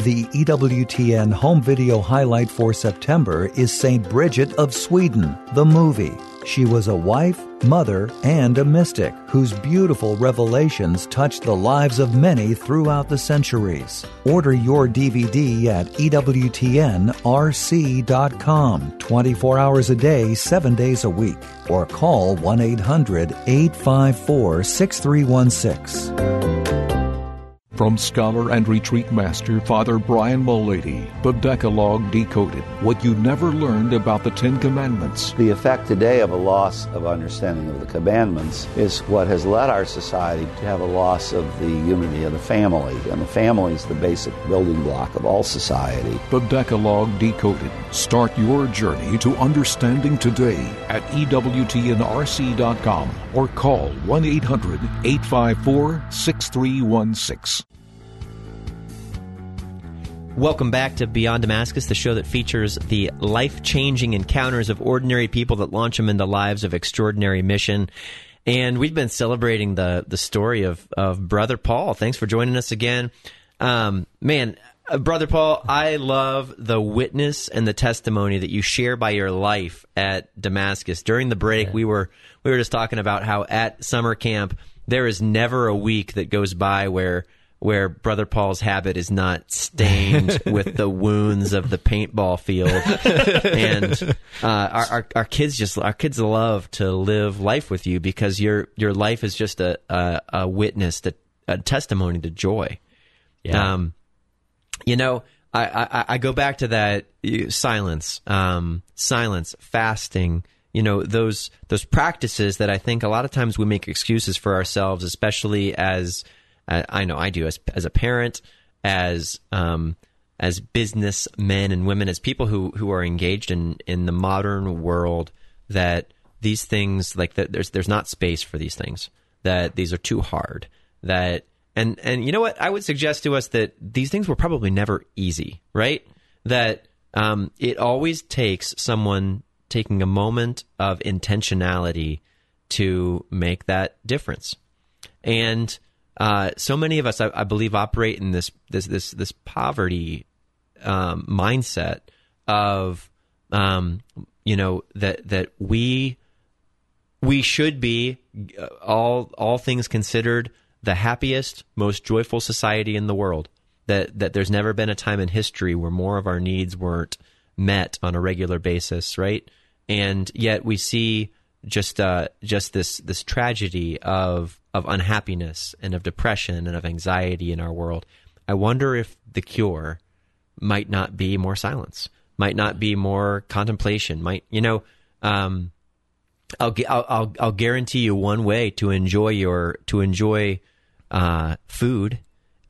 The EWTN home video highlight for September is St. Bridget of Sweden, the movie. She was a wife, mother, and a mystic whose beautiful revelations touched the lives of many throughout the centuries. Order your DVD at EWTNRC.com 24 hours a day, 7 days a week, or call 1 800 854 6316. From scholar and retreat master Father Brian Mullady, the Decalogue Decoded. What you never learned about the Ten Commandments. The effect today of a loss of understanding of the commandments is what has led our society to have a loss of the unity of the family. And the family is the basic building block of all society. The Decalogue Decoded. Start your journey to understanding today at EWTNRC.com or call 1 800 854 6316. Welcome back to Beyond Damascus, the show that features the life changing encounters of ordinary people that launch them into lives of extraordinary mission. And we've been celebrating the the story of, of Brother Paul. Thanks for joining us again. Um, man, uh, Brother Paul, I love the witness and the testimony that you share by your life at Damascus. During the break, we were we were just talking about how at summer camp there is never a week that goes by where where Brother Paul's habit is not stained with the wounds of the paintball field, and uh, our, our our kids just our kids love to live life with you because your your life is just a a, a witness to a testimony to joy. Yeah. Um, you know, I, I, I go back to that uh, silence, um, silence, fasting. You know those those practices that I think a lot of times we make excuses for ourselves, especially as I know I do as as a parent, as um, as businessmen and women, as people who who are engaged in in the modern world. That these things like that there's there's not space for these things. That these are too hard. That and and you know what I would suggest to us that these things were probably never easy, right? That um, it always takes someone taking a moment of intentionality to make that difference. And uh, so many of us, I, I believe, operate in this this this this poverty um, mindset of um, you know that that we we should be uh, all all things considered the happiest, most joyful society in the world. That that there's never been a time in history where more of our needs weren't met on a regular basis, right? And yet we see just uh, just this this tragedy of of unhappiness and of depression and of anxiety in our world. I wonder if the cure might not be more silence, might not be more contemplation, might you know. Um, I'll, I'll I'll guarantee you one way to enjoy your to enjoy uh, food,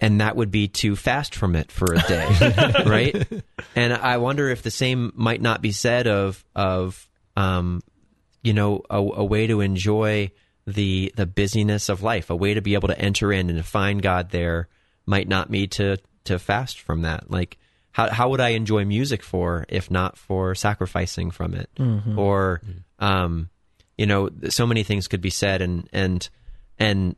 and that would be to fast from it for a day, right? And I wonder if the same might not be said of of um, you know a, a way to enjoy the the busyness of life, a way to be able to enter in and to find God there might not be to to fast from that. Like how how would I enjoy music for if not for sacrificing from it, or um, you know, so many things could be said, and and and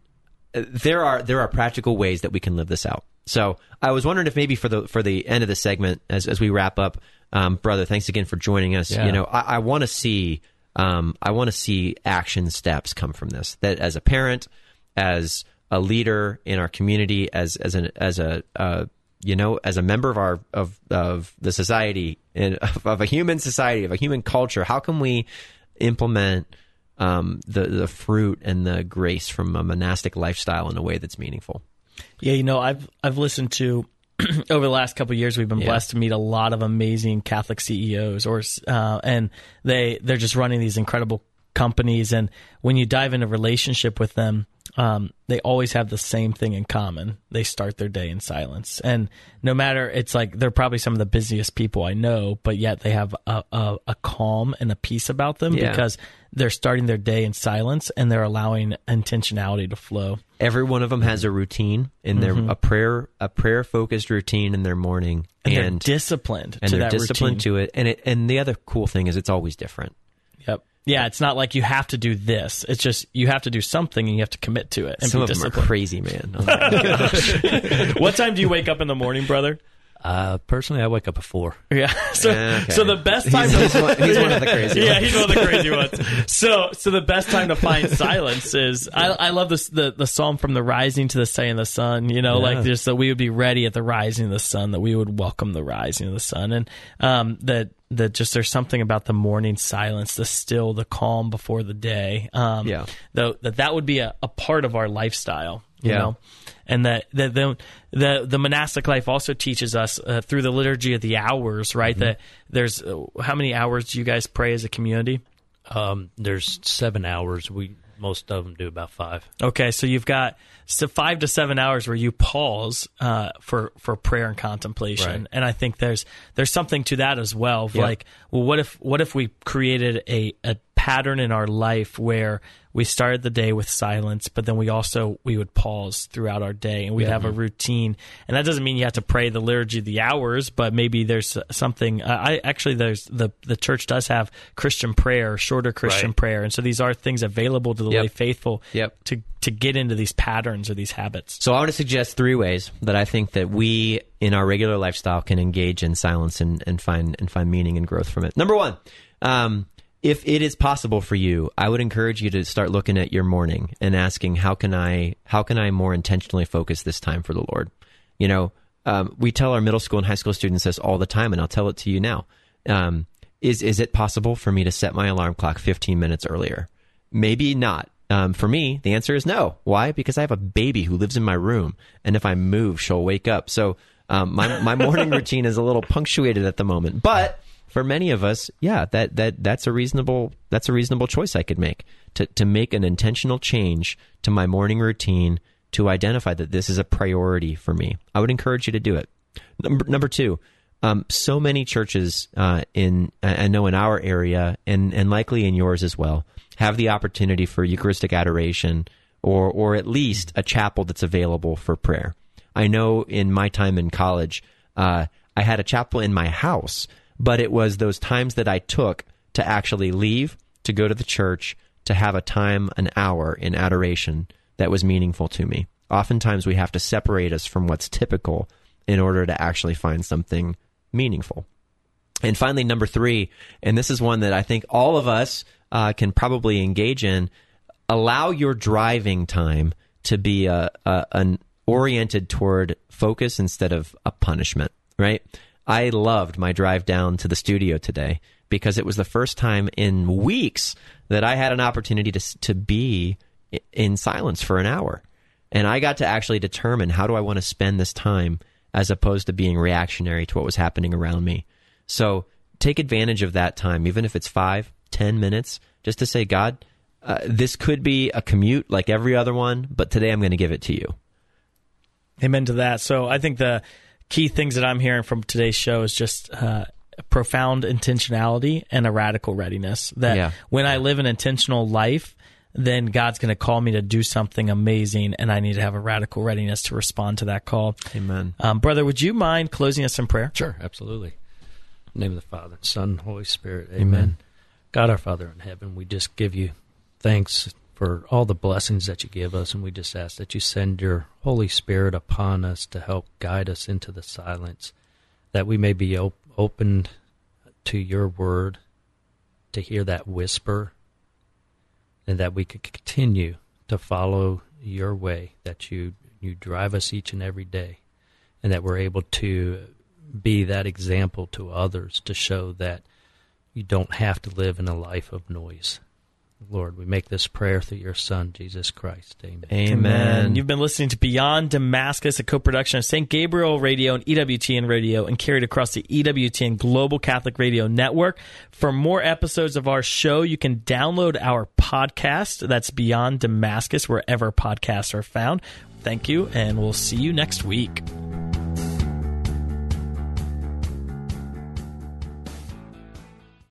there are there are practical ways that we can live this out. So I was wondering if maybe for the for the end of the segment, as as we wrap up, um, brother, thanks again for joining us. Yeah. You know, I, I want to see um, I want to see action steps come from this. That as a parent, as a leader in our community, as as an as a uh, you know as a member of our of of the society and of, of a human society of a human culture, how can we implement um, the the fruit and the grace from a monastic lifestyle in a way that's meaningful? Yeah, you know, I've I've listened to over the last couple of years, we've been Yeah. blessed to meet a lot of amazing Catholic CEOs, or uh, and they they're just running these incredible companies. And when you dive into relationship with them, um, they always have the same thing in common. They start their day in silence, and no matter it's like they're probably some of the busiest people I know, but yet they have a a, a calm and a peace about them Yeah. because they're starting their day in silence and they're allowing intentionality to flow. Every one of them has a routine in their a prayer a prayer focused routine in their morning, And, and they're disciplined and to they're that disciplined routine. to it. And it and the other cool thing is it's always different. Yeah, it's not like you have to do this. It's just you have to do something and you have to commit to it and Some be of them are crazy, man. Oh what time do you wake up in the morning, brother? Uh, personally, I wake up at four. Yeah. So, okay. so the best time. He's- to, he's one- of the crazy Yeah, ones. he's one of the crazy ones. So, so the best time to find silence is. I, I love this the the psalm from the rising to the setting of the sun. You know, like just that we would be ready at the rising of the sun. That we would welcome the rising of the sun, and um, that that just there's something about the morning silence, the still, the calm before the day. Um, Yeah. Though that that would be a, a part of our lifestyle. You Yeah. know and that that the, the the monastic life also teaches us uh, through the liturgy of the hours, right? Mm-hmm. That there's uh, how many hours do you guys pray as a community? Um, there's seven hours. We most of them do about five. Okay, so you've got so five to seven hours where you pause uh, for for prayer and contemplation, Right. and I think there's there's something to that as well. Like, well, what if what if we created a a pattern in our life where we started the day with silence, but then we also we would pause throughout our day, and we'd have a routine. And that doesn't mean you have to pray the liturgy of the hours, but maybe there's something. I I actually there's the the church does have Christian prayer, shorter Christian Right. prayer, and so these are things available to the Yep. lay faithful Yep. to to get into these patterns or these habits. So I want to suggest three ways that I think that we in our regular lifestyle can engage in silence and, and find and find meaning and growth from it. Number one, um, if it is possible for you, I would encourage you to start looking at your morning and asking how can I how can I more intentionally focus this time for the Lord. You know, um, we tell our middle school and high school students this all the time, and I'll tell it to you now. Um, is is it possible for me to set my alarm clock 15 minutes earlier? Maybe not. Um, for me, the answer is no. Why? Because I have a baby who lives in my room, and if I move, she'll wake up. So um, my my morning routine is a little punctuated at the moment. But for many of us, yeah, that that that's a reasonable that's a reasonable choice I could make to to make an intentional change to my morning routine to identify that this is a priority for me. I would encourage you to do it. Number number two, um, so many churches uh, in I know in our area and and likely in yours as well have the opportunity for Eucharistic adoration or or at least a chapel that's available for prayer. I know in my time in college, uh, I had a chapel in my house, but it was those times that I took to actually leave to go to the church to have a time, an hour in adoration that was meaningful to me. Oftentimes, we have to separate us from what's typical in order to actually find something meaningful. And finally, number three, and this is one that I think all of us uh, can probably engage in. Allow your driving time to be a, a an oriented toward focus instead of a punishment. Right? I loved my drive down to the studio today because it was the first time in weeks that I had an opportunity to to be in silence for an hour, and I got to actually determine how do I want to spend this time as opposed to being reactionary to what was happening around me. So take advantage of that time, even if it's five, ten minutes, just to say, God, uh, this could be a commute like every other one, but today I'm going to give it to you. Amen to that. So I think the key things that I'm hearing from today's show is just uh, profound intentionality and a radical readiness. That Yeah. when I live an intentional life, then God's going to call me to do something amazing, and I need to have a radical readiness to respond to that call. Amen. Um, brother, would you mind closing us in prayer? Sure, absolutely. In the name of the Father, Son, Holy Spirit. Amen. God our Father in heaven, we just give you thanks for all the blessings that you give us, and we just ask that you send your Holy Spirit upon us to help guide us into the silence, that we may be op- opened to your word to hear that whisper and that we could continue to follow your way, that you, you drive us each and every day, and that we're able to be that example to others to show that you don't have to live in a life of noise. Lord, we make this prayer through your Son, Jesus Christ. Amen. Amen. You've been listening to Beyond Damascus, a co production of St. Gabriel Radio and EWTN Radio, and carried across the EWTN Global Catholic Radio Network. For more episodes of our show, you can download our podcast. That's Beyond Damascus, wherever podcasts are found. Thank you, and we'll see you next week.